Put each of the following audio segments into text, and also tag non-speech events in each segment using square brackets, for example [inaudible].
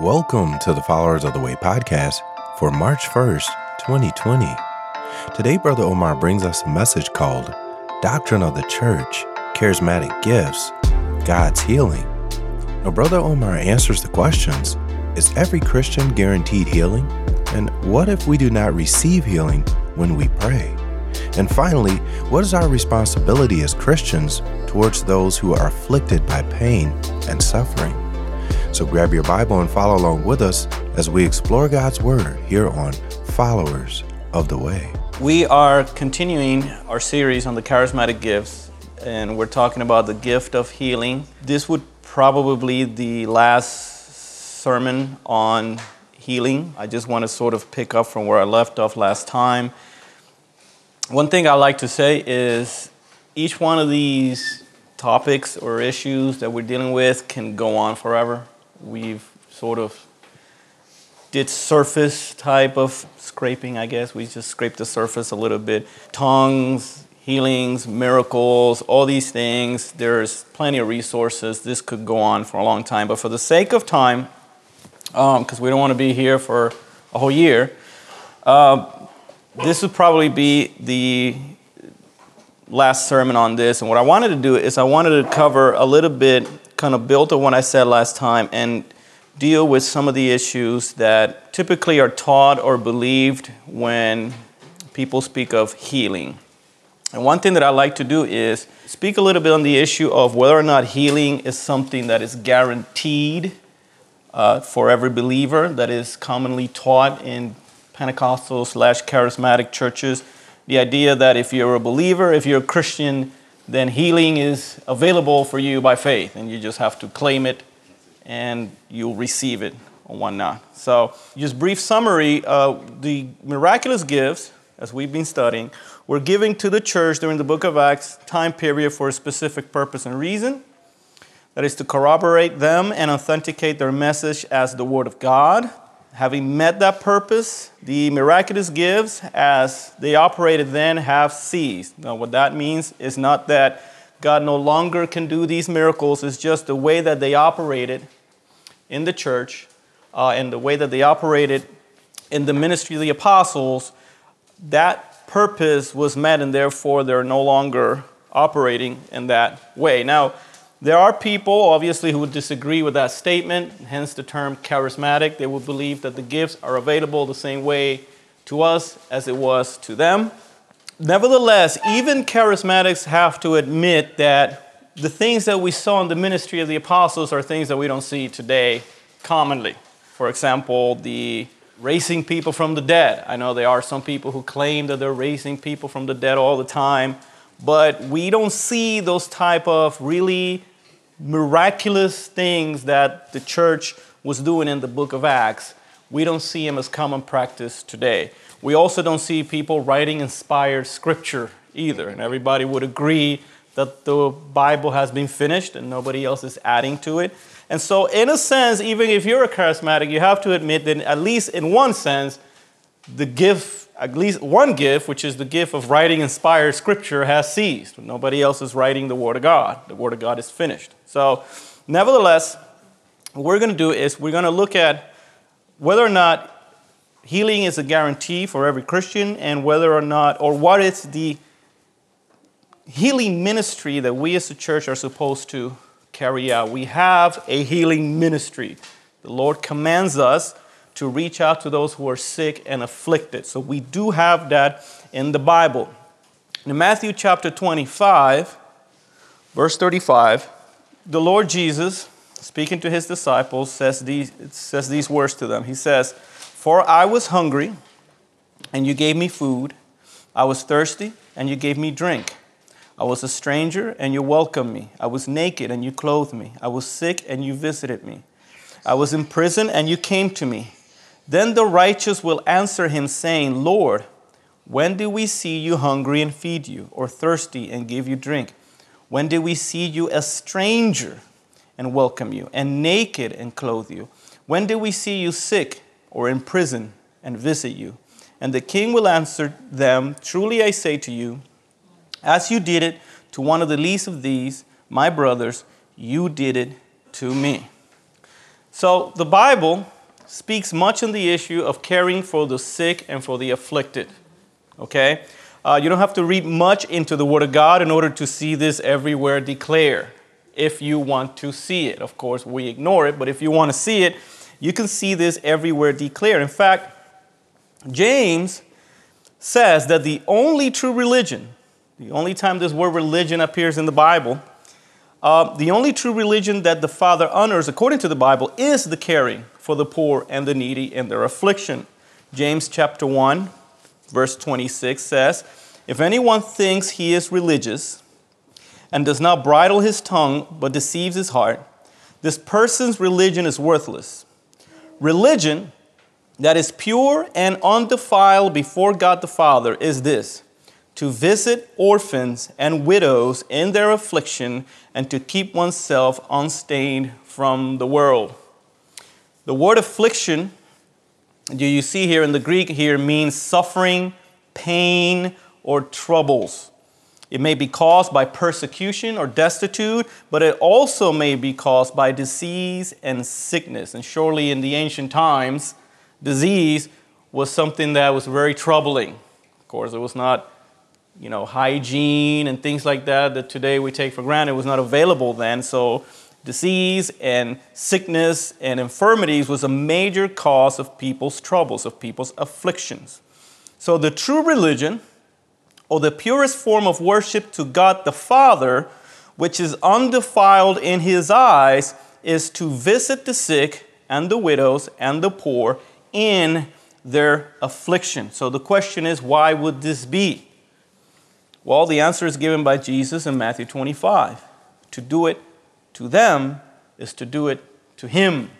Welcome to the Followers of the Way podcast for March 1st, 2020. Today, Brother Omar brings us a message called Doctrine of the Church, Charismatic Gifts, God's Healing. Now, Brother Omar answers the questions Is every Christian guaranteed healing? And what if we do not receive healing when we pray? And finally, what is our responsibility as Christians towards those who are afflicted by pain and suffering? So grab your Bible and follow along with us as we explore God's Word here on Followers of the Way. We are continuing our series on the charismatic gifts, and we're talking about the gift of healing. This would probably be the last sermon on healing. I just want to sort of pick up from where I left off last time. One thing I like to say is each one of these topics or issues that we're dealing with can go on forever. We've sort of did surface type of scraping, I guess. We just scraped the surface a little bit. Tongues, healings, miracles, all these things. There's plenty of resources. This could go on for a long time. But for the sake of time, because um, we don't want to be here for a whole year, uh, this would probably be the last sermon on this. And what I wanted to do is I wanted to cover a little bit, kind of build on what I said last time, and deal with some of the issues that typically are taught or believed when people speak of healing. And one thing that I like to do is speak a little bit on the issue of whether or not healing is something that is guaranteed uh, for every believer, that is commonly taught in Pentecostal slash charismatic churches. The idea that if you're a believer, if you're a Christian, then healing is available for you by faith, and you just have to claim it and you'll receive it or whatnot. So, just brief summary uh, the miraculous gifts, as we've been studying, were given to the church during the book of Acts time period for a specific purpose and reason. That is to corroborate them and authenticate their message as the Word of God. Having met that purpose, the miraculous gifts, as they operated then, have ceased. Now, what that means is not that God no longer can do these miracles, it's just the way that they operated in the church uh, and the way that they operated in the ministry of the apostles. That purpose was met, and therefore they're no longer operating in that way. Now, there are people, obviously, who would disagree with that statement, hence the term charismatic. They would believe that the gifts are available the same way to us as it was to them. Nevertheless, even charismatics have to admit that the things that we saw in the ministry of the apostles are things that we don't see today commonly. For example, the raising people from the dead. I know there are some people who claim that they're raising people from the dead all the time, but we don't see those type of really miraculous things that the church was doing in the book of Acts, we don't see them as common practice today. We also don't see people writing inspired scripture either. And everybody would agree that the Bible has been finished and nobody else is adding to it. And so, in a sense, even if you're a charismatic, you have to admit that, at least in one sense, the gift, at least one gift, which is the gift of writing inspired scripture, has ceased. Nobody else is writing the Word of God. The Word of God is finished. So, nevertheless, what we're going to do is we're going to look at whether or not healing is a guarantee for every Christian and whether or not, or what is the healing ministry that we as a church are supposed to carry out. We have a healing ministry. The Lord commands us to reach out to those who are sick and afflicted. So we do have that in the Bible. In Matthew chapter 25, verse 35, the Lord Jesus, speaking to his disciples, says these, says these words to them. He says, For I was hungry, and you gave me food. I was thirsty, and you gave me drink. I was a stranger, and you welcomed me. I was naked, and you clothed me. I was sick, and you visited me. I was in prison, and you came to me. Then the righteous will answer him, saying, Lord, when did we see you hungry and feed you, or thirsty and give you drink? When did we see you a stranger and welcome you, and naked and clothe you? When did we see you sick or in prison and visit you? And the king will answer them, Truly I say to you, as you did it to one of the least of these, my brothers, you did it to me. So the Bible speaks much on the issue of caring for the sick and for the afflicted. Okay? Uh, you don't have to read much into the Word of God in order to see this everywhere declared. If you want to see it, of course, we ignore it, but if you want to see it, you can see this everywhere declared. In fact, James says that the only true religion, the only time this word religion appears in the Bible, uh, the only true religion that the Father honors, according to the Bible, is the caring for the poor and the needy in their affliction. James chapter 1, verse 26 says, If anyone thinks he is religious and does not bridle his tongue but deceives his heart, this person's religion is worthless. Religion that is pure and undefiled before God the Father is this to visit orphans and widows in their affliction and to keep oneself unstained from the world. The word affliction, do you see here in the Greek here, means suffering, pain, or troubles. It may be caused by persecution or destitute, but it also may be caused by disease and sickness. And surely in the ancient times, disease was something that was very troubling. Of course, it was not, you know, hygiene and things like that that today we take for granted. Was not available then. So, disease and sickness and infirmities was a major cause of people's troubles, of people's afflictions. So, the true religion, or the purest form of worship to God the Father, which is undefiled in His eyes, is to visit the sick and the widows and the poor in their affliction. So the question is, why would this be? Well, the answer is given by Jesus in Matthew 25. To do it to them is to do it to Him.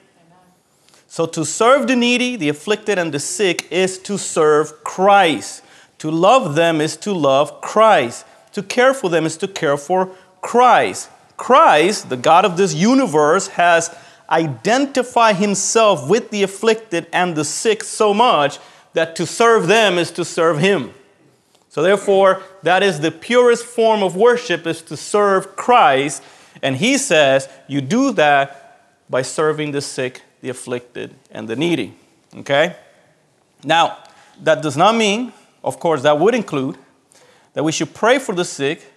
So to serve the needy, the afflicted, and the sick is to serve Christ. To love them is to love Christ. To care for them is to care for Christ. Christ, the God of this universe, has identified himself with the afflicted and the sick so much that to serve them is to serve him. So therefore, that is the purest form of worship is to serve Christ. And he says, you do that by serving the sick, the afflicted, and the needy. Okay? Now, that does not mean, of course, that would include that we should pray for the sick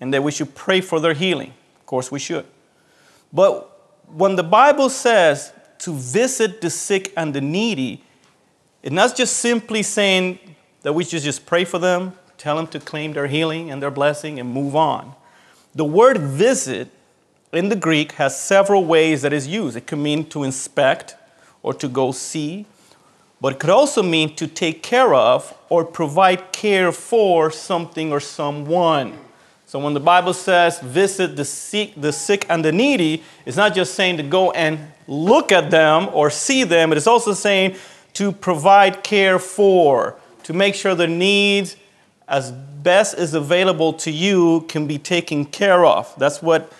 and that we should pray for their healing. Of course, we should. But when the Bible says to visit the sick and the needy, it's not just simply saying that we should just pray for them, tell them to claim their healing and their blessing, and move on. The word visit in the Greek has several ways that is used. It could mean to inspect or to go see, but it could also mean to take care of or provide care for something or someone. So when the Bible says visit the sick, the sick and the needy, it's not just saying to go and look at them or see them, it's also saying to provide care for, to make sure the needs as best is available to you can be taken care of. That's what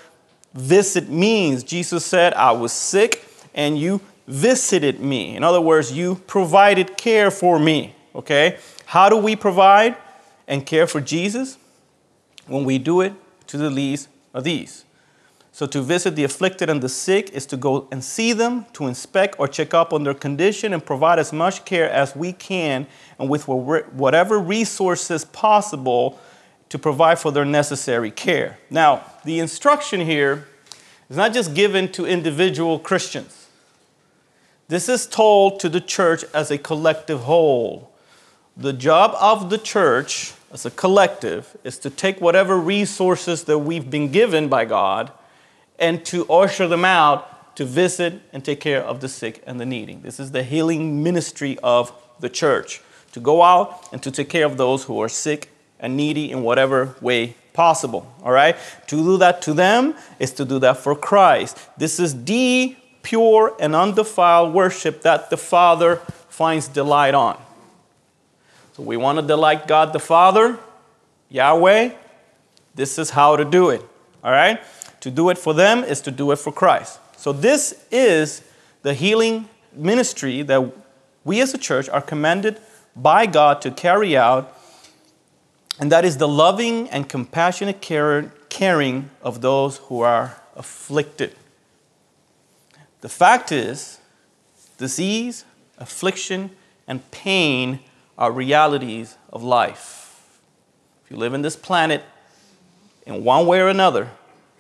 visit means. Jesus said, I was sick and you visited me. In other words, you provided care for me. Okay? How do we provide and care for Jesus? when we do it to the least of these. So, to visit the afflicted and the sick is to go and see them, to inspect or check up on their condition, and provide as much care as we can and with whatever resources possible to provide for their necessary care. Now, the instruction here is not just given to individual Christians, this is told to the church as a collective whole. The job of the church as a collective is to take whatever resources that we've been given by God and to usher them out to visit and take care of the sick and the needy. This is the healing ministry of the church to go out and to take care of those who are sick and needy in whatever way possible. All right? To do that to them is to do that for Christ. This is the pure and undefiled worship that the Father finds delight on. So we want to delight God the Father, Yahweh. This is how to do it. All right? To do it for them is to do it for Christ. So this is the healing ministry that we as a church are commanded by God to carry out, and that is the loving and compassionate care, caring of those who are afflicted. The fact is, disease, affliction, and pain are realities of life. If you live in this planet, in one way or another,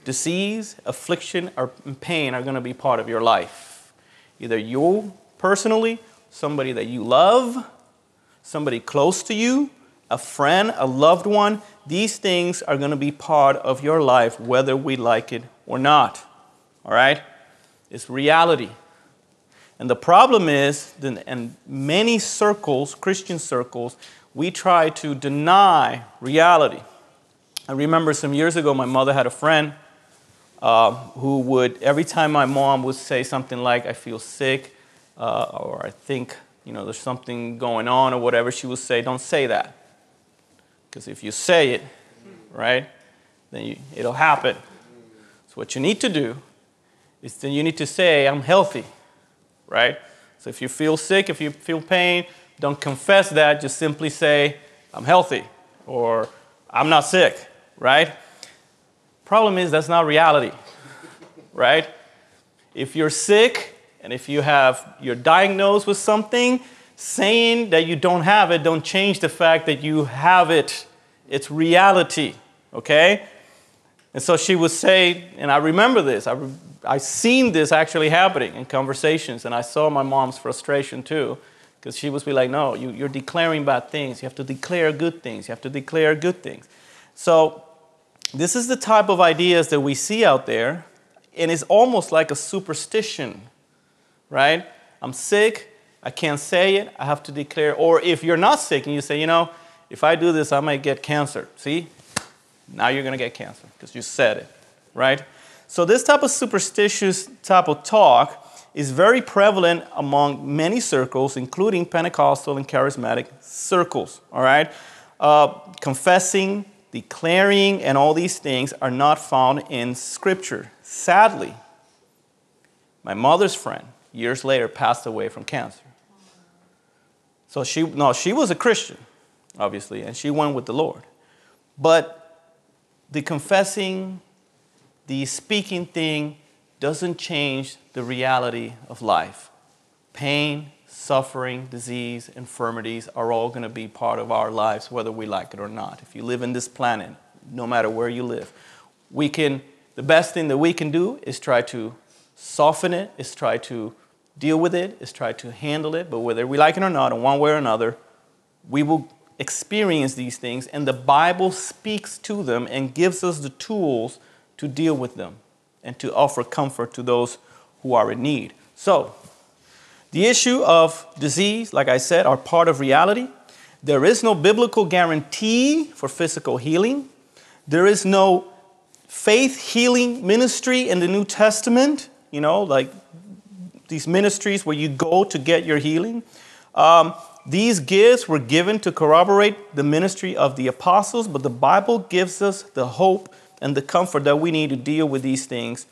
disease, affliction, or pain are going to be part of your life. Either you personally, somebody that you love, somebody close to you, a friend, a loved one, these things are going to be part of your life whether we like it or not. All right? It's reality. And the problem is, in many circles, Christian circles, we try to deny reality. I remember some years ago, my mother had a friend uh, who would, every time my mom would say something like, I feel sick, uh, or I think, you know, there's something going on, or whatever, she would say, Don't say that. Because if you say it, right, then you, it'll happen. So, what you need to do is then you need to say, I'm healthy, right? So, if you feel sick, if you feel pain, don't confess that, just simply say, I'm healthy, or I'm not sick, right? Problem is, that's not reality, right? If you're sick and if you have, you're diagnosed with something, saying that you don't have it don't change the fact that you have it. It's reality, okay? And so she would say, and I remember this, I, I seen this actually happening in conversations, and I saw my mom's frustration too, because she would be like, no, you, you're declaring bad things. You have to declare good things. You have to declare good things. So this is the type of ideas that we see out there, and it's almost like a superstition, right? I'm sick, I can't say it, I have to declare. Or if you're not sick and you say, you know, if I do this, I might get cancer. See? Now you're going to get cancer because you said it, right? So, this type of superstitious type of talk is very prevalent among many circles, including Pentecostal and charismatic circles, all right? Uh, confessing, declaring, and all these things are not found in Scripture. Sadly, my mother's friend, years later, passed away from cancer. So she, no, she was a Christian, obviously, and she went with the Lord. But the confessing, the speaking thing doesn't change the reality of life. Pain, suffering, disease, infirmities are all going to be part of our lives, whether we like it or not. If you live in this planet, no matter where you live, we can, the best thing that we can do is try to soften it, is try to deal with it, is try to handle it, but whether we like it or not, in one way or another, we will experience these things, and the Bible speaks to them and gives us the tools to deal with them and to offer comfort to those who are in need. So, the issue of disease, like I said, are part of reality. There is no biblical guarantee for physical healing. There is no faith healing ministry in the New Testament, you know, like these ministries where you go to get your healing. Um, these gifts were given to corroborate the ministry of the apostles, but the Bible gives us the hope and the comfort that we need to deal with these things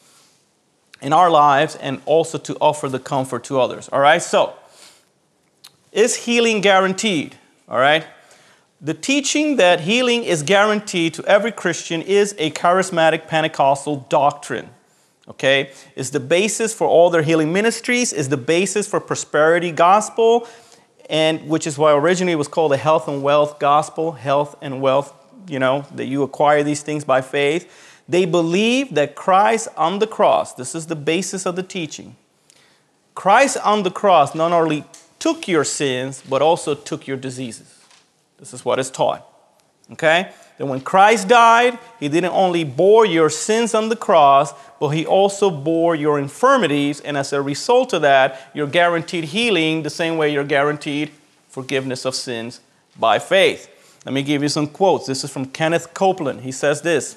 in our lives and also to offer the comfort to others. All right, so is healing guaranteed? All right. The teaching that healing is guaranteed to every Christian is a charismatic Pentecostal doctrine okay, is the basis for all their healing ministries, is the basis for prosperity gospel, and which is why originally it was called the health and wealth gospel, health and wealth, you know, that you acquire these things by faith. They believe that Christ on the cross, this is the basis of the teaching. Christ on the cross not only took your sins, but also took your diseases. This is what is taught. Okay? That when Christ died, he didn't only bore your sins on the cross, but he also bore your infirmities. And as a result of that, you're guaranteed healing the same way you're guaranteed forgiveness of sins by faith. Let me give you some quotes. This is from Kenneth Copeland. He says this,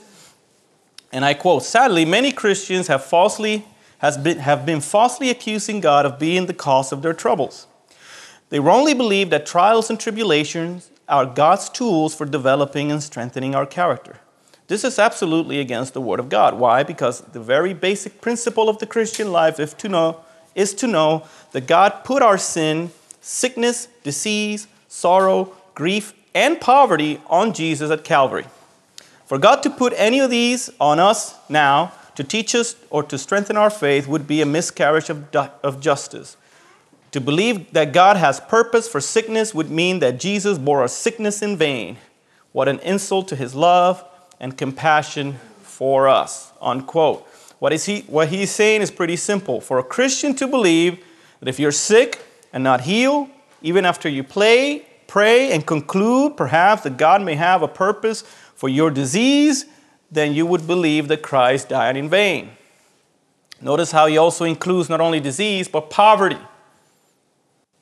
and I quote Sadly, many Christians have falsely has been, have been falsely accusing God of being the cause of their troubles. They wrongly believe that trials and tribulations are God's tools for developing and strengthening our character. This is absolutely against the Word of God. Why? Because the very basic principle of the Christian life is to know, is to know that God put our sin, sickness, disease, sorrow, grief, and poverty on Jesus at Calvary. For God to put any of these on us now to teach us or to strengthen our faith would be a miscarriage of, of justice. To believe that God has purpose for sickness would mean that Jesus bore our sickness in vain. What an insult to his love and compassion for us. Unquote. What, is he, what he's saying is pretty simple. For a Christian to believe that if you're sick and not healed, even after you play, pray, and conclude perhaps that God may have a purpose for your disease, then you would believe that Christ died in vain. Notice how he also includes not only disease, but poverty,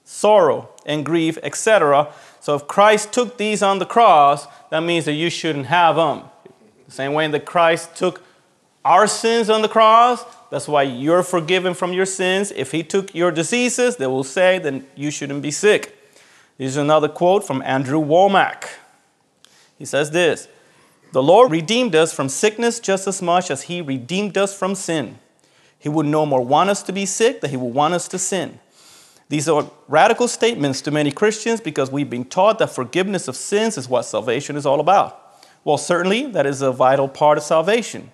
sorrow, and grief, etc. So if Christ took these on the cross, that means that you shouldn't have them. The same way that Christ took our sins on the cross, that's why you're forgiven from your sins. If he took your diseases, they will say then you shouldn't be sick. Here's another quote from Andrew Wommack. He says this The Lord redeemed us from sickness just as much as he redeemed us from sin. He would no more want us to be sick than he would want us to sin. These are radical statements to many Christians because we've been taught that forgiveness of sins is what salvation is all about. Well, certainly that is a vital part of salvation.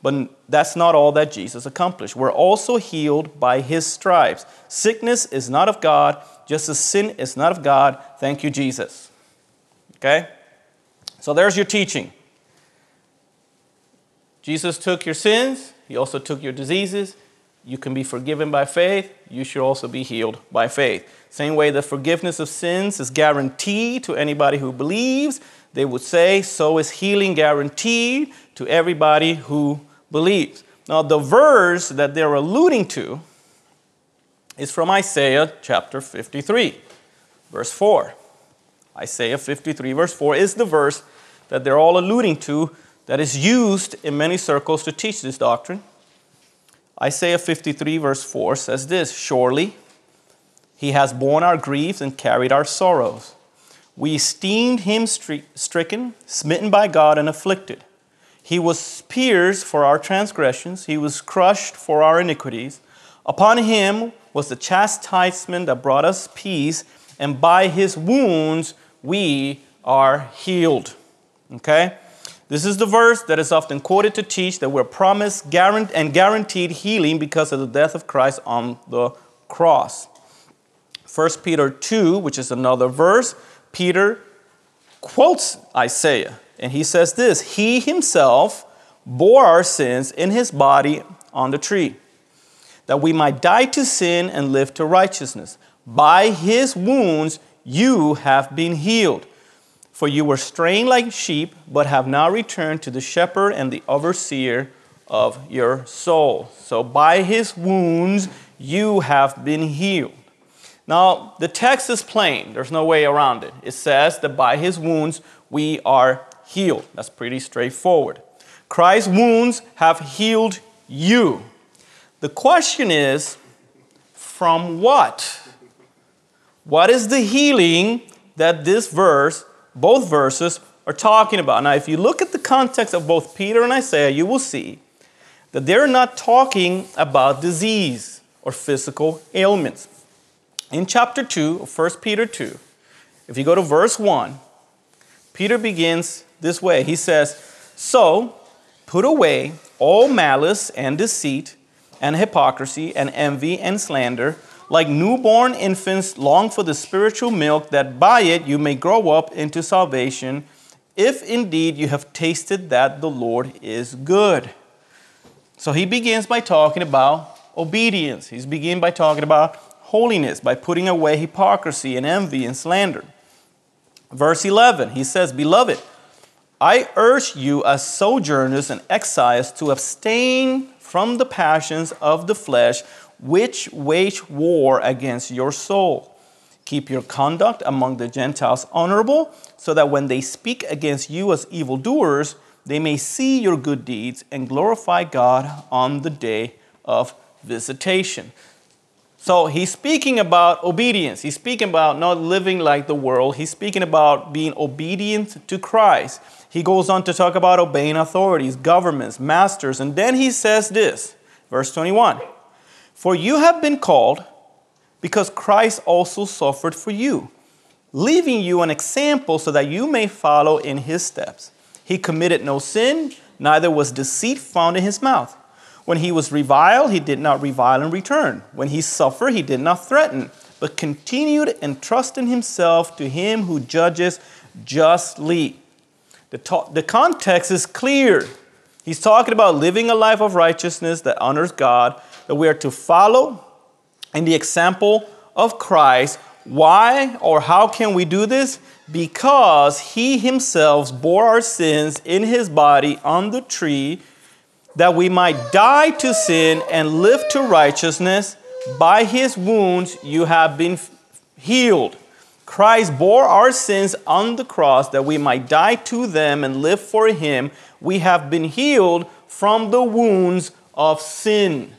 But that's not all that Jesus accomplished. We're also healed by his stripes. Sickness is not of God, just as sin is not of God. Thank you, Jesus. Okay? So there's your teaching. Jesus took your sins, he also took your diseases. You can be forgiven by faith. You should also be healed by faith. Same way the forgiveness of sins is guaranteed to anybody who believes, they would say, so is healing guaranteed to everybody who believes. Now, the verse that they're alluding to is from Isaiah chapter 53, verse 4. Isaiah 53, verse 4 is the verse that they're all alluding to that is used in many circles to teach this doctrine. Isaiah 53, verse 4 says this Surely he has borne our griefs and carried our sorrows. We esteemed him stricken, smitten by God, and afflicted. He was pierced for our transgressions, he was crushed for our iniquities. Upon him was the chastisement that brought us peace, and by his wounds we are healed. Okay? This is the verse that is often quoted to teach that we're promised and guaranteed healing because of the death of Christ on the cross. 1 Peter 2, which is another verse, Peter quotes Isaiah and he says this He himself bore our sins in his body on the tree, that we might die to sin and live to righteousness. By his wounds you have been healed. For you were straying like sheep, but have now returned to the shepherd and the overseer of your soul. So by his wounds you have been healed. Now, the text is plain, there's no way around it. It says that by his wounds we are healed. That's pretty straightforward. Christ's wounds have healed you. The question is from what? What is the healing that this verse, both verses, are talking about? Now, if you look at the context of both Peter and Isaiah, you will see that they're not talking about disease or physical ailments. In chapter 2 of 1 Peter 2, if you go to verse 1, Peter begins this way He says, So put away all malice and deceit and hypocrisy and envy and slander. Like newborn infants, long for the spiritual milk, that by it you may grow up into salvation, if indeed you have tasted that the Lord is good. So he begins by talking about obedience. He's beginning by talking about holiness, by putting away hypocrisy and envy and slander. Verse 11, he says, Beloved, I urge you as sojourners and exiles to abstain from the passions of the flesh which wage war against your soul. Keep your conduct among the Gentiles honorable, so that when they speak against you as evildoers, they may see your good deeds and glorify God on the day of visitation. So he's speaking about obedience. He's speaking about not living like the world. He's speaking about being obedient to Christ. He goes on to talk about obeying authorities, governments, masters, and then he says this, verse 21 For you have been called because Christ also suffered for you, leaving you an example so that you may follow in his steps. He committed no sin, neither was deceit found in his mouth. When he was reviled, he did not revile in return. When he suffered, he did not threaten, but continued entrusting himself to him who judges justly. The, the context is clear. He's talking about living a life of righteousness that honors God, that we are to follow in the example of Christ. Why or how can we do this? Because he himself bore our sins in his body on the tree that we might die to sin and live to righteousness. By his wounds you have been healed. Christ bore our sins on the cross that we might die to them and live for him. We have been healed from the wounds of sin.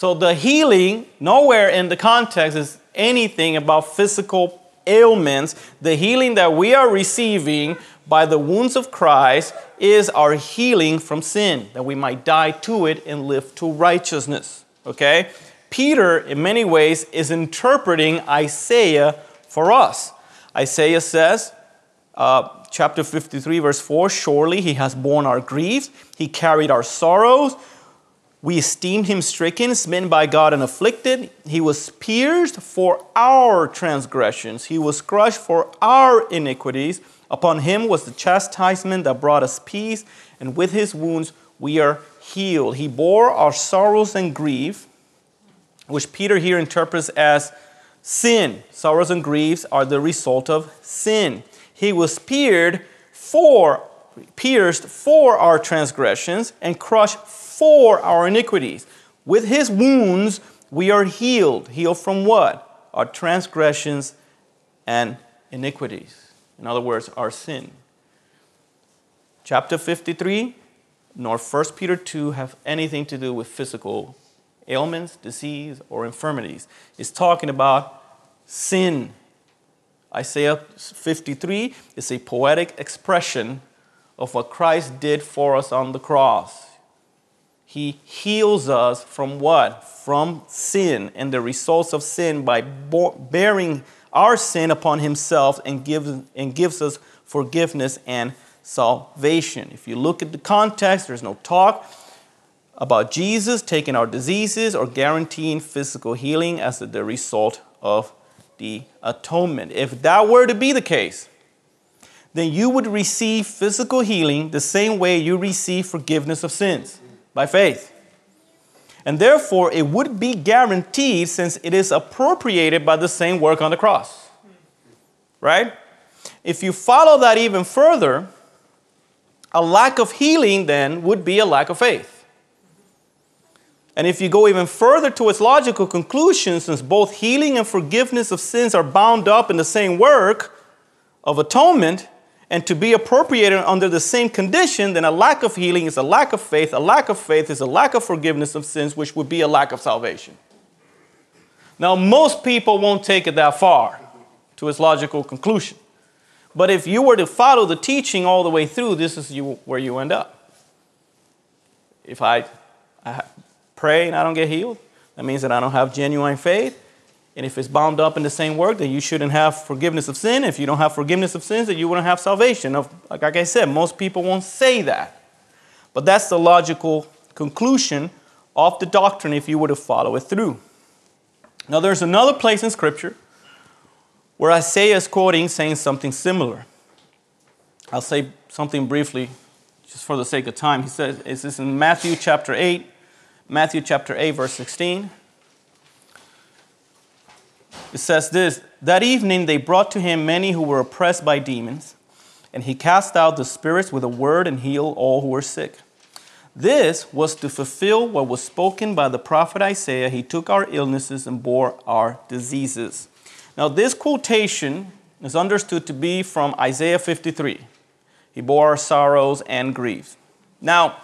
So the healing, nowhere in the context is anything about physical ailments. The healing that we are receiving by the wounds of Christ is our healing from sin, that we might die to it and live to righteousness. Okay? Peter, in many ways, is interpreting Isaiah for us. Isaiah says, uh, chapter 53, verse 4 Surely he has borne our griefs, he carried our sorrows. We esteemed him stricken, smitten by God, and afflicted. He was pierced for our transgressions, he was crushed for our iniquities. Upon him was the chastisement that brought us peace, and with his wounds we are healed. He bore our sorrows and grief, which Peter here interprets as sin. Sorrows and griefs are the result of sin. He was pierced for pierced for our transgressions and crushed for our iniquities. With his wounds we are healed. Healed from what? Our transgressions and iniquities. In other words, our sin. Chapter 53 nor 1 Peter 2 have anything to do with physical ailments, disease, or infirmities. It's talking about sin. Isaiah 53 is a poetic expression of what Christ did for us on the cross. He heals us from what? From sin and the results of sin by bearing our sin upon himself and gives, and gives us forgiveness and salvation. If you look at the context, there's no talk about Jesus taking our diseases or guaranteeing physical healing as the result of the atonement. If that were to be the case, then you would receive physical healing the same way you receive forgiveness of sins by faith. And therefore, it would be guaranteed since it is appropriated by the same work on the cross. Right? If you follow that even further, a lack of healing then would be a lack of faith. And if you go even further to its logical conclusion, since both healing and forgiveness of sins are bound up in the same work of atonement, and to be appropriated under the same condition, then a lack of healing is a lack of faith. A lack of faith is a lack of forgiveness of sins, which would be a lack of salvation. Now, most people won't take it that far to its logical conclusion. But if you were to follow the teaching all the way through, this is you, where you end up. If I, I pray and I don't get healed, that means that I don't have genuine faith. And if it's bound up in the same work, then you shouldn't have forgiveness of sin. If you don't have forgiveness of sins, then you wouldn't have salvation. Like I said, most people won't say that. But that's the logical conclusion of the doctrine if you were to follow it through. Now, there's another place in Scripture where Isaiah is quoting saying something similar. I'll say something briefly just for the sake of time. He says, is this in Matthew chapter 8, Matthew chapter 8, verse 16. It says this That evening they brought to him many who were oppressed by demons, and he cast out the spirits with a word and healed all who were sick. This was to fulfill what was spoken by the prophet Isaiah. He took our illnesses and bore our diseases. Now, this quotation is understood to be from Isaiah 53. He bore our sorrows and griefs. Now,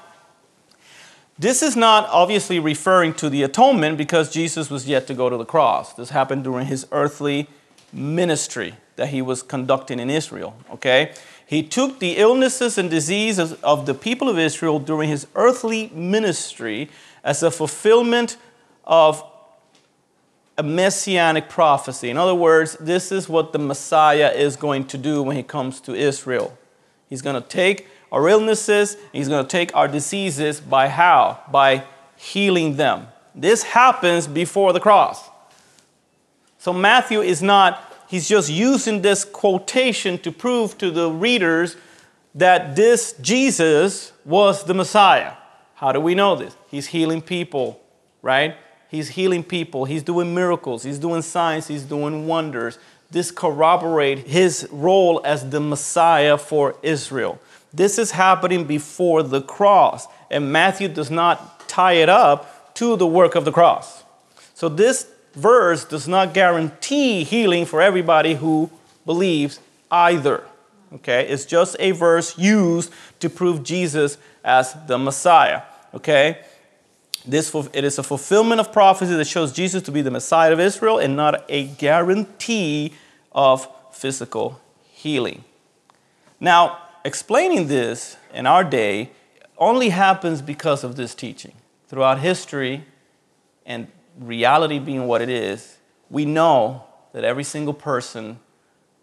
this is not obviously referring to the atonement because Jesus was yet to go to the cross. This happened during his earthly ministry that he was conducting in Israel, okay? He took the illnesses and diseases of the people of Israel during his earthly ministry as a fulfillment of a messianic prophecy. In other words, this is what the Messiah is going to do when he comes to Israel. He's going to take our illnesses, He's going to take our diseases by how? By healing them. This happens before the cross. So Matthew is not, he's just using this quotation to prove to the readers that this Jesus was the Messiah. How do we know this? He's healing people, right? He's healing people. He's doing miracles. He's doing signs. He's doing wonders. This corroborates his role as the Messiah for Israel. This is happening before the cross, and Matthew does not tie it up to the work of the cross. So this verse does not guarantee healing for everybody who believes either. Okay? It's just a verse used to prove Jesus as the Messiah. Okay? This, it is a fulfillment of prophecy that shows Jesus to be the Messiah of Israel and not a guarantee of physical healing. Now, explaining this in our day only happens because of this teaching. Throughout history and reality being what it is, we know that every single person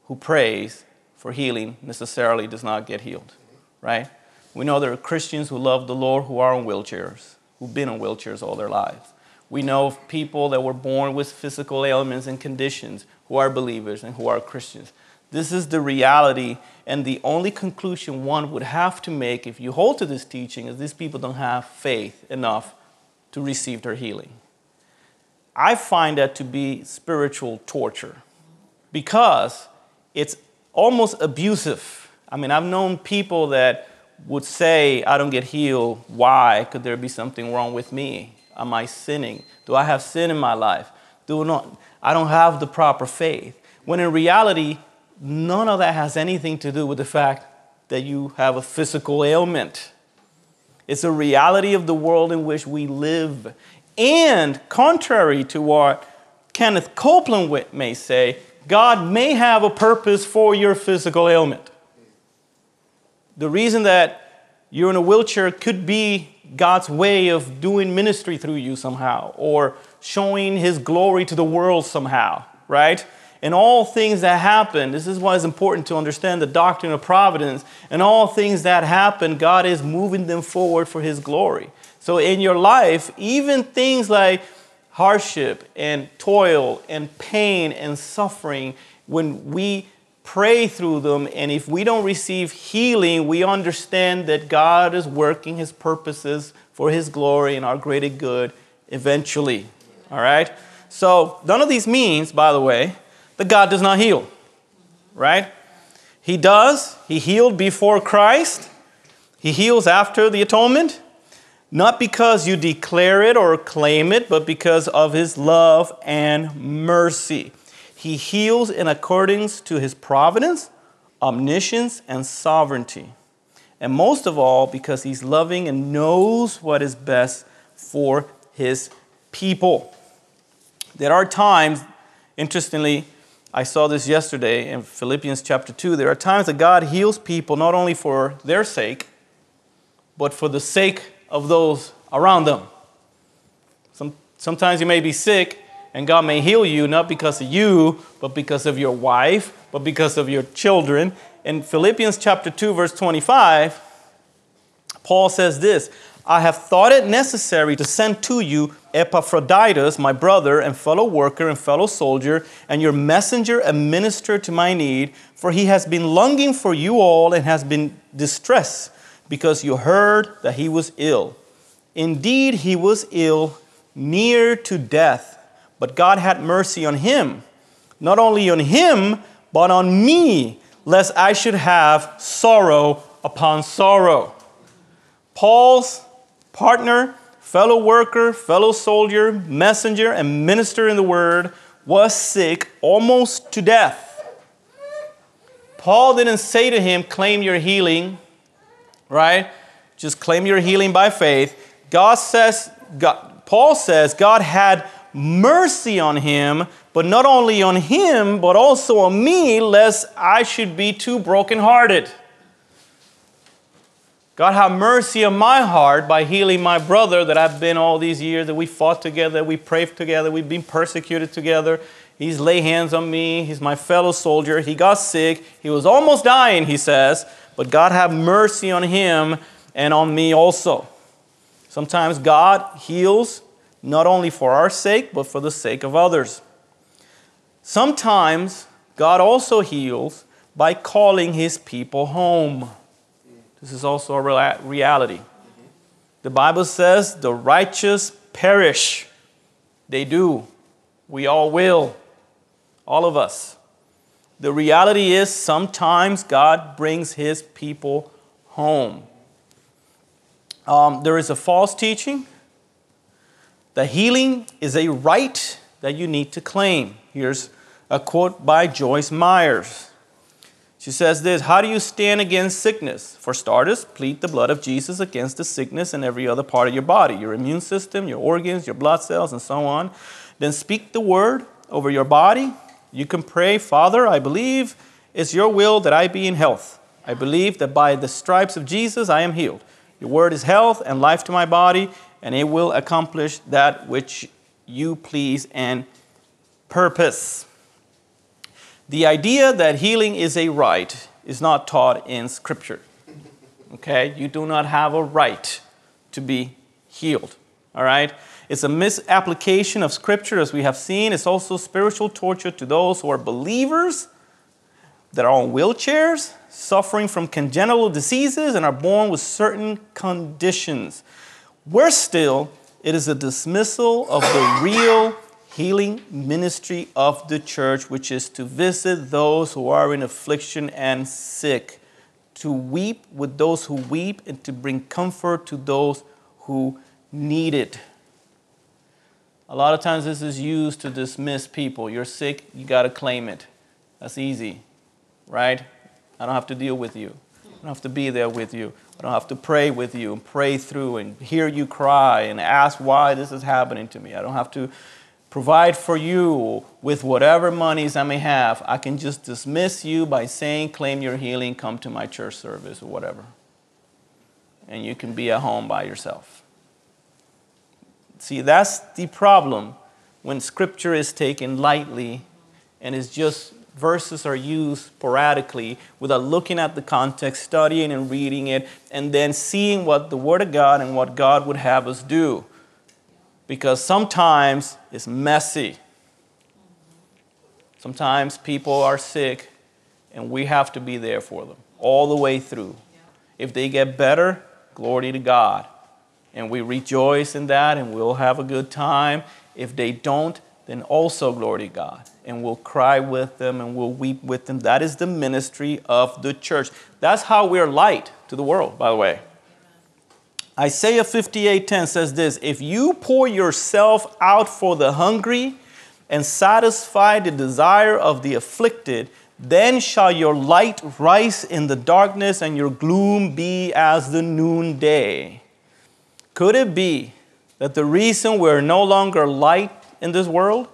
who prays for healing necessarily does not get healed, right? We know there are Christians who love the Lord who are in wheelchairs who've been in wheelchairs all their lives. We know of people that were born with physical ailments and conditions who are believers and who are Christians. This is the reality, and the only conclusion one would have to make if you hold to this teaching is these people don't have faith enough to receive their healing. I find that to be spiritual torture because it's almost abusive. I mean, I've known people that would say, I don't get healed, why? Could there be something wrong with me? Am I sinning? Do I have sin in my life? Do not, I don't have the proper faith. When in reality, none of that has anything to do with the fact that you have a physical ailment. It's a reality of the world in which we live. And contrary to what Kenneth Copeland may say, God may have a purpose for your physical ailment. The reason that you're in a wheelchair could be God's way of doing ministry through you somehow, or showing His glory to the world somehow, right? And all things that happen, this is why it's important to understand the doctrine of providence. And all things that happen, God is moving them forward for His glory. So in your life, even things like hardship and toil and pain and suffering, when we pray through them. And if we don't receive healing, we understand that God is working his purposes for his glory and our greater good eventually. All right? So, none of these means, by the way, that God does not heal. Right? He does. He healed before Christ, he heals after the atonement. Not because you declare it or claim it, but because of his love and mercy. He heals in accordance to his providence, omniscience, and sovereignty. And most of all, because he's loving and knows what is best for his people. There are times, interestingly, I saw this yesterday in Philippians chapter 2. There are times that God heals people not only for their sake, but for the sake of those around them. Some, sometimes you may be sick and God may heal you not because of you, but because of your wife, but because of your children. In Philippians chapter 2, verse 25, Paul says this I have thought it necessary to send to you Epaphroditus, my brother and fellow worker and fellow soldier, and your messenger and minister to my need, for he has been longing for you all and has been distressed because you heard that he was ill. Indeed, he was ill, near to death. But God had mercy on him, not only on him, but on me, lest I should have sorrow upon sorrow. Paul's partner, fellow worker, fellow soldier, messenger, and minister in the word was sick almost to death. Paul didn't say to him, Claim your healing, right? Just claim your healing by faith. God says, God, Paul says, God had mercy on him, but not only on him, but also on me, lest I should be too brokenhearted. God, have mercy on my heart by healing my brother that I've been all these years, that we fought together, we prayed together, we've been persecuted together. He's lay hands on me. He's my fellow soldier. He got sick. He was almost dying, he says. But God have mercy on him and on me also. Sometimes God heals not only for our sake, but for the sake of others. Sometimes God also heals by calling his people home. This is also a reality. The Bible says the righteous perish. They do. We all will. All of us. The reality is sometimes God brings his people home. Um, there is a false teaching that healing is a right that you need to claim. Here's a quote by Joyce Meyers. She says this How do you stand against sickness? For starters, plead the blood of Jesus against the sickness in every other part of your body your immune system, your organs, your blood cells, and so on. Then speak the word over your body. You can pray, Father, I believe it's your will that I be in health. I believe that by the stripes of Jesus I am healed. Your word is health and life to my body, and it will accomplish that which you please and purpose. The idea that healing is a right is not taught in Scripture. Okay? You do not have a right to be healed. All right? It's a misapplication of Scripture, as we have seen. It's also spiritual torture to those who are believers that are on wheelchairs, suffering from congenital diseases, and are born with certain conditions. Worse still, it is a dismissal of the real healing ministry of the church, which is to visit those who are in affliction and sick, to weep with those who weep, and to bring comfort to those who need it. A lot of times, this is used to dismiss people. You're sick, you got to claim it. That's easy, right? I don't have to deal with you. I don't have to be there with you. I don't have to pray with you and pray through and hear you cry and ask why this is happening to me. I don't have to provide for you with whatever monies I may have. I can just dismiss you by saying, claim your healing, come to my church service or whatever. And you can be at home by yourself. See, that's the problem when scripture is taken lightly and is just verses are used sporadically without looking at the context, studying and reading it, and then seeing what the Word of God and what God would have us do because sometimes it's messy. Sometimes people are sick and we have to be there for them all the way through. If they get better, glory to God. And we rejoice in that and we'll have a good time. If they don't, then also glory to God. And we'll cry with them and we'll weep with them. That is the ministry of the church. That's how we're light to the world, by the way. Isaiah 58:10 says this, if you pour yourself out for the hungry and satisfy the desire of the afflicted, then shall your light rise in the darkness and your gloom be as the noonday. Could it be that the reason we're no longer light in this world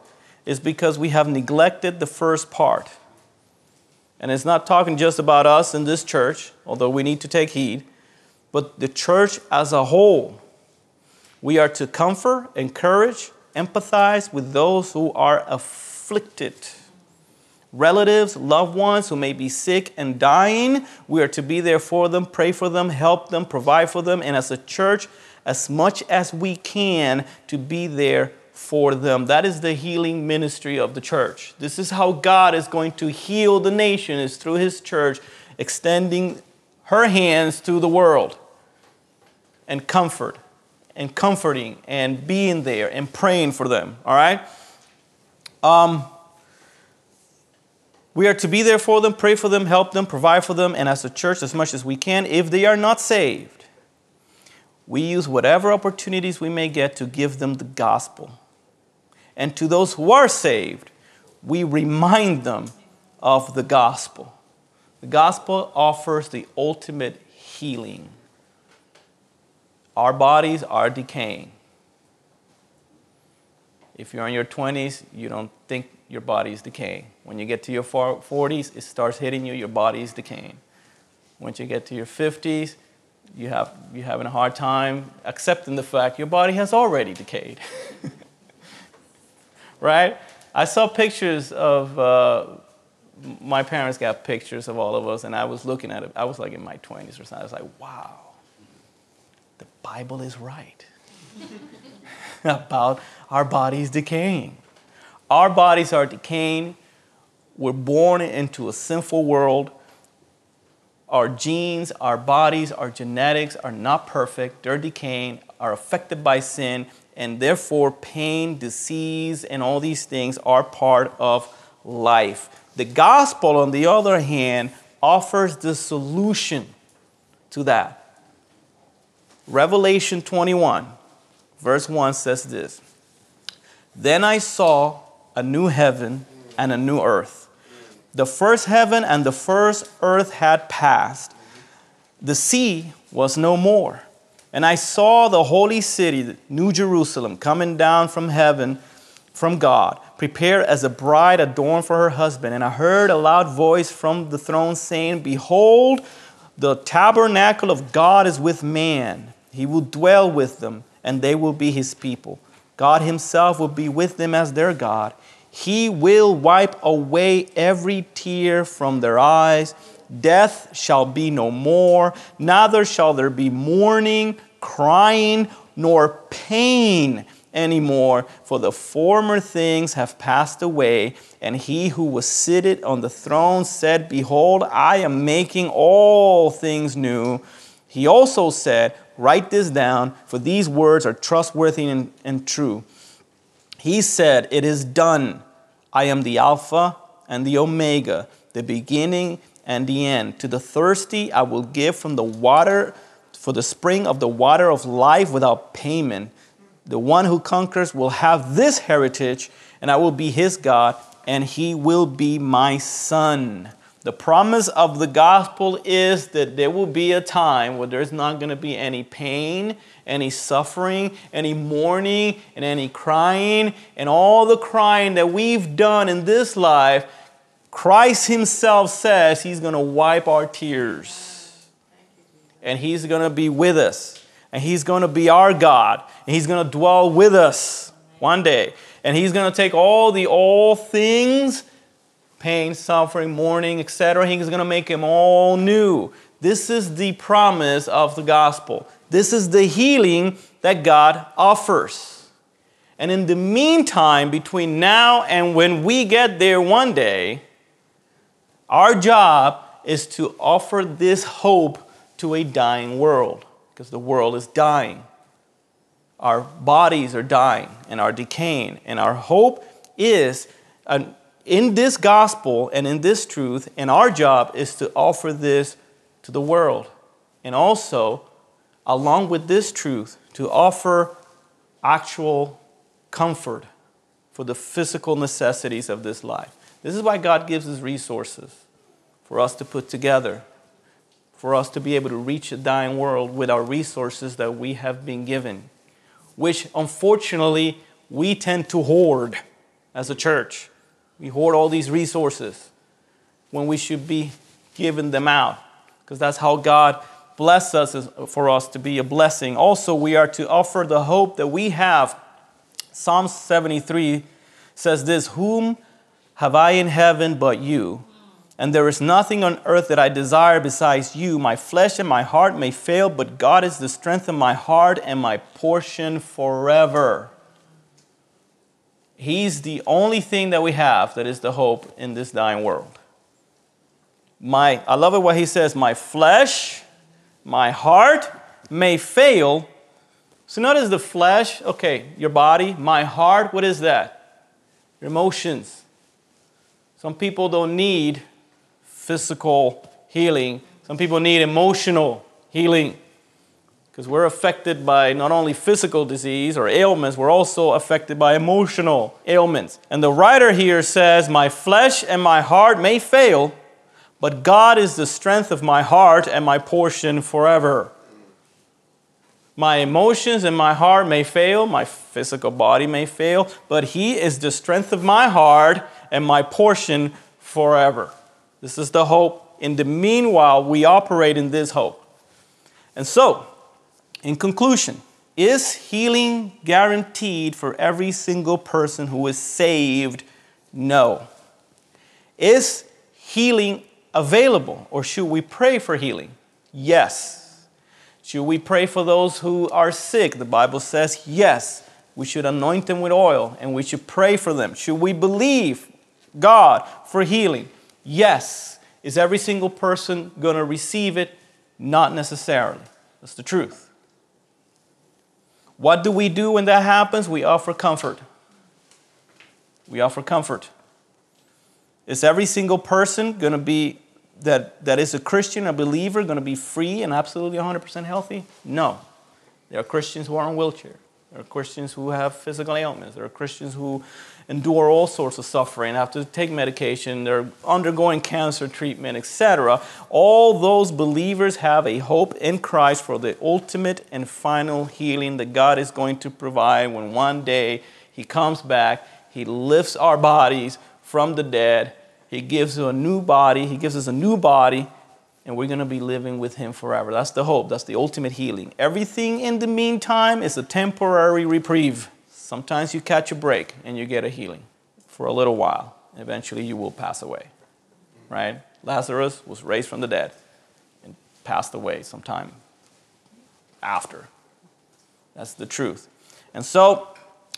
is because we have neglected the first part? And it's not talking just about us in this church, although we need to take heed but the church as a whole. We are to comfort, encourage, empathize with those who are afflicted. Relatives, loved ones who may be sick and dying, we are to be there for them, pray for them, help them, provide for them, and as a church, as much as we can, to be there for them. That is the healing ministry of the church. This is how God is going to heal the nation, is through His church, extending her hands to the world and comfort and comforting and being there and praying for them. All right? Um, we are to be there for them, pray for them, help them, provide for them, and as a church, as much as we can. If they are not saved, we use whatever opportunities we may get to give them the gospel. And to those who are saved, we remind them of the gospel. The gospel offers the ultimate healing. Our bodies are decaying. If you're in your 20s, you don't think your body is decaying. When you get to your 40s, it starts hitting you, your body is decaying. Once you get to your 50s, you have you're having a hard time accepting the fact your body has already decayed. [laughs] right? I saw pictures of uh, my parents got pictures of all of us, and I was looking at it. I was like in my 20s or something. I was like, wow, the Bible is right [laughs] about our bodies decaying. Our bodies are decaying. We're born into a sinful world. Our genes, our bodies, our genetics are not perfect. They're decaying, are affected by sin, and therefore pain, disease, and all these things are part of life. The gospel, on the other hand, offers the solution to that. Revelation 21, verse 1 says this Then I saw a new heaven and a new earth. The first heaven and the first earth had passed. The sea was no more. And I saw the holy city, New Jerusalem, coming down from heaven from God prepared as a bride adorned for her husband. And I heard a loud voice from the throne saying, Behold, the tabernacle of God is with man. He will dwell with them, and they will be his people. God himself will be with them as their God. He will wipe away every tear from their eyes. Death shall be no more, neither shall there be mourning, crying, nor pain anymore, for the former things have passed away. And he who was seated on the throne said, Behold, I am making all things new. He also said, Write this down, for these words are trustworthy and, and true. He said, It is done. I am the Alpha and the Omega, the beginning and the end. To the thirsty, I will give from the water, for the spring of the water of life without payment. The one who conquers will have this heritage, and I will be his God, and he will be my son. The promise of the gospel is that there will be a time where there's not going to be any pain, any suffering, any mourning, and any crying, and all the crying that we've done in this life. Christ Himself says He's going to wipe our tears, and He's going to be with us and He's going to be our God, and He's going to dwell with us one day. And He's going to take all the all things, pain, suffering, mourning, etc., He's going to make them all new. This is the promise of the gospel. This is the healing that God offers. And in the meantime, between now and when we get there one day, our job is to offer this hope to a dying world because the world is dying. Our bodies are dying and are decaying. And our hope is in this gospel and in this truth, and our job is to offer this to the world. And also, along with this truth, to offer actual comfort for the physical necessities of this life. This is why God gives us resources for us to put together for us to be able to reach a dying world with our resources that we have been given, which unfortunately we tend to hoard as a church. We hoard all these resources when we should be giving them out because that's how God bless us for us to be a blessing. Also, we are to offer the hope that we have. Psalm 73 says this Whom have I in heaven but you? And there is nothing on earth that I desire besides you. My flesh and my heart may fail, but God is the strength of my heart and my portion forever. He's the only thing that we have that is the hope in this dying world. My, I love it what he says, my flesh, my heart may fail. So notice the flesh, okay, your body, my heart, what is that? Your emotions. Some people don't need physical healing. Some people need emotional healing because we're affected by not only physical disease or ailments, we're also affected by emotional ailments. And the writer here says, My flesh and my heart may fail, but God is the strength of my heart and my portion forever. My emotions and my heart may fail, my physical body may fail, but He is the strength of my heart and my portion forever. This is the hope. In the meanwhile, we operate in this hope. And so, in conclusion, is healing guaranteed for every single person who is saved? No. Is healing available or should we pray for healing? Yes. Should we pray for those who are sick? The Bible says yes. We should anoint them with oil and we should pray for them. Should we believe God for healing? Yes. Is every single person going to receive it? Not necessarily. That's the truth. What do we do when that happens? We offer comfort. We offer comfort. Is every single person going to be that, that is a Christian, a believer, going to be free and absolutely 100% healthy? No. There are Christians who are in wheelchair. There are Christians who have physical ailments. There are Christians who endure all sorts of suffering, have to take medication, they're undergoing cancer treatment, etc. All those believers have a hope in Christ for the ultimate and final healing that God is going to provide when one day He comes back, He lifts our bodies from the dead, He gives us a new body, He gives us a new body and we're going to be living with him forever. That's the hope. That's the ultimate healing. Everything in the meantime is a temporary reprieve. Sometimes you catch a break and you get a healing for a little while. Eventually, you will pass away. Right? Lazarus was raised from the dead and passed away sometime after. That's the truth. And so,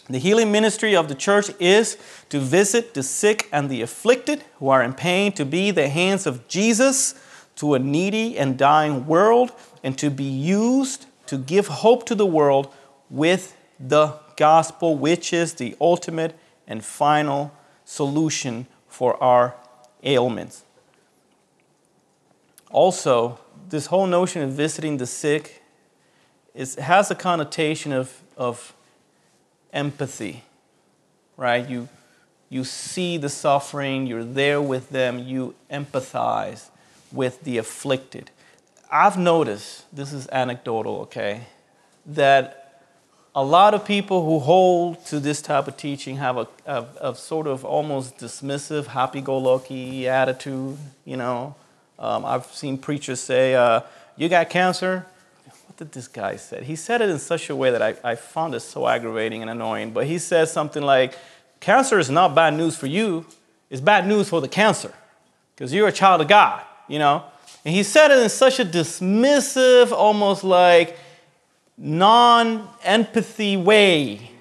the healing ministry of the church is to visit the sick and the afflicted who are in pain, to be the hands of Jesus to a needy and dying world and to be used to give hope to the world with the gospel, which is the ultimate and final solution for our ailments. Also, this whole notion of visiting the sick is, has a connotation of, of empathy, right? You, you see the suffering, you're there with them, you empathize with the afflicted. I've noticed, this is anecdotal, okay, that a lot of people who hold to this type of teaching have a, a, a sort of almost dismissive, happy go lucky attitude. You know, um, I've seen preachers say, uh, You got cancer? What did this guy say? He said it in such a way that I, I found it so aggravating and annoying. But he says something like, Cancer is not bad news for you, it's bad news for the cancer because you're a child of God you know? And he said it in such a dismissive, almost like non empathy way,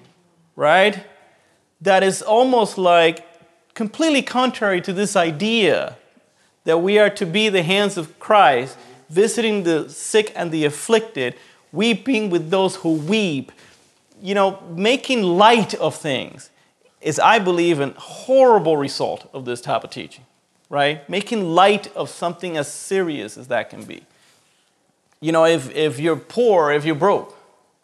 right? That is almost like completely contrary to this idea that we are to be the hands of Christ, visiting the sick and the afflicted, weeping with those who weep, you know, making light of things is, I believe, a horrible result of this type of teaching right? Making light of something as serious as that can be. You know, if, if you're poor, if you're broke,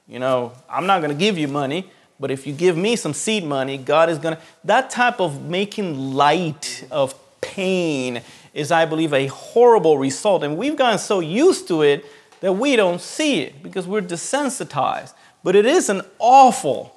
you know, I'm not going to give you money, but if you give me some seed money, God is going to. That type of making light of pain is, I believe, a horrible result. And we've gotten so used to it that we don't see it because we're desensitized. But it is an awful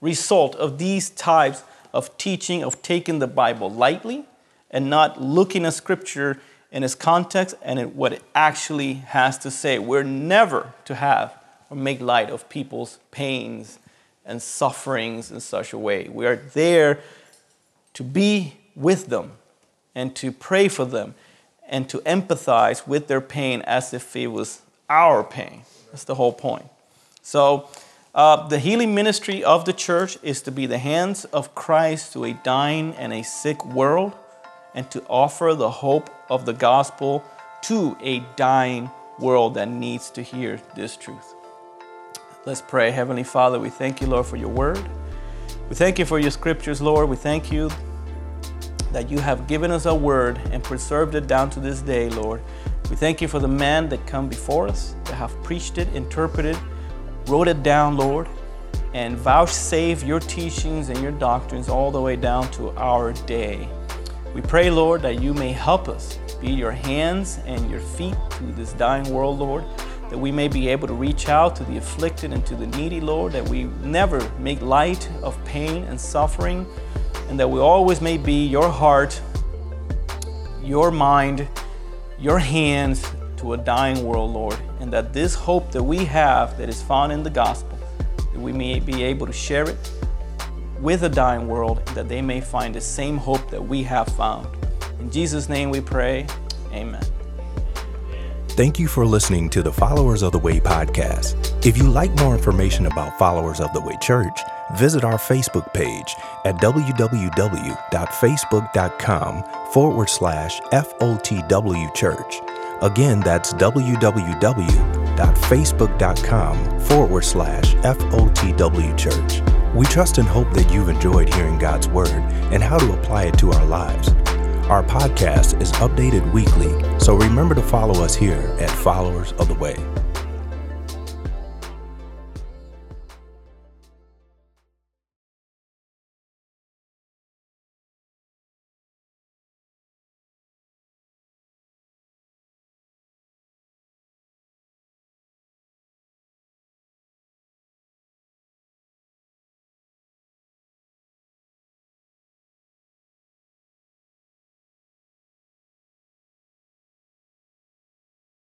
result of these types of teaching, of taking the Bible lightly, and not looking at Scripture in its context and in what it actually has to say. We're never to have or make light of people's pains and sufferings in such a way. We are there to be with them and to pray for them and to empathize with their pain as if it was our pain. That's the whole point. So, uh, the healing ministry of the church is to be the hands of Christ to a dying and a sick world and to offer the hope of the gospel to a dying world that needs to hear this truth. Let's pray. Heavenly Father, we thank you, Lord, for your word. We thank you for your scriptures, Lord. We thank you that you have given us a word and preserved it down to this day, Lord. We thank you for the men that come before us, that have preached it, interpreted, wrote it down, Lord, and vouchsafe your teachings and your doctrines all the way down to our day. We pray, Lord, that you may help us be your hands and your feet to this dying world, Lord, that we may be able to reach out to the afflicted and to the needy, Lord, that we never make light of pain and suffering, and that we always may be your heart, your mind, your hands to a dying world, Lord, and that this hope that we have that is found in the gospel, that we may be able to share it with a dying world, that they may find the same hope that we have found. In Jesus' name we pray, amen. Thank you for listening to the Followers of the Way podcast. If you like more information about Followers of the Way Church, visit our Facebook page at www.facebook.com forward slash FOTW Church. Again, that's www.facebook.com forward slash FOTW Church. We trust and hope that you've enjoyed hearing God's Word and how to apply it to our lives. Our podcast is updated weekly, so remember to follow us here at Followers of the Way.